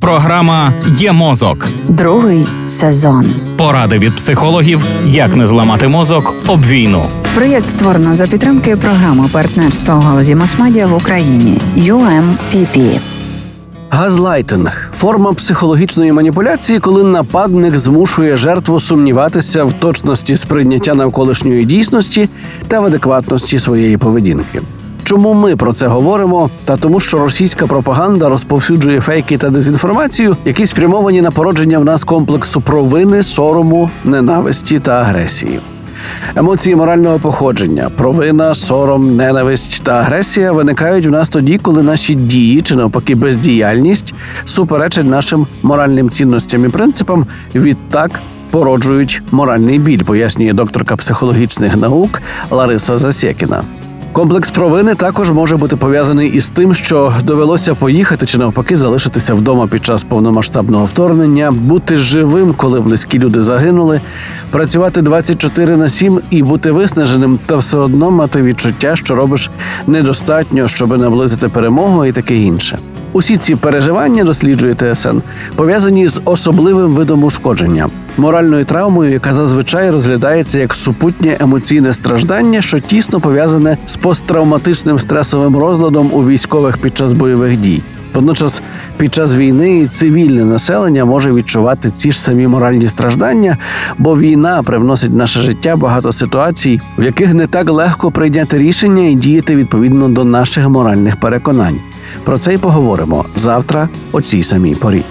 Програма Є мозок. Другий сезон. Поради від психологів, як не зламати мозок об війну. Проєкт створено за підтримки програми партнерства у галузі масмедіа в Україні UMPP. Газлайтинг форма психологічної маніпуляції, коли нападник змушує жертву сумніватися в точності сприйняття навколишньої дійсності та в адекватності своєї поведінки. Чому ми про це говоримо? Та тому, що російська пропаганда розповсюджує фейки та дезінформацію, які спрямовані на породження в нас комплексу провини, сорому, ненависті та агресії. Емоції морального походження, провина, сором, ненависть та агресія виникають в нас тоді, коли наші дії чи навпаки бездіяльність суперечать нашим моральним цінностям і принципам. Відтак породжують моральний біль, пояснює докторка психологічних наук Лариса Засєкіна. Комплекс провини також може бути пов'язаний із тим, що довелося поїхати чи навпаки залишитися вдома під час повномасштабного вторгнення, бути живим, коли близькі люди загинули, працювати 24 на 7 і бути виснаженим, та все одно мати відчуття, що робиш недостатньо, щоби наблизити перемогу і таке інше. Усі ці переживання досліджує ТСН, пов'язані з особливим видом ушкодження моральною травмою, яка зазвичай розглядається як супутнє емоційне страждання, що тісно пов'язане з посттравматичним стресовим розладом у військових під час бойових дій. Водночас, під час війни цивільне населення може відчувати ці ж самі моральні страждання, бо війна привносить в наше життя багато ситуацій, в яких не так легко прийняти рішення і діяти відповідно до наших моральних переконань. Про це й поговоримо завтра о цій самій порі.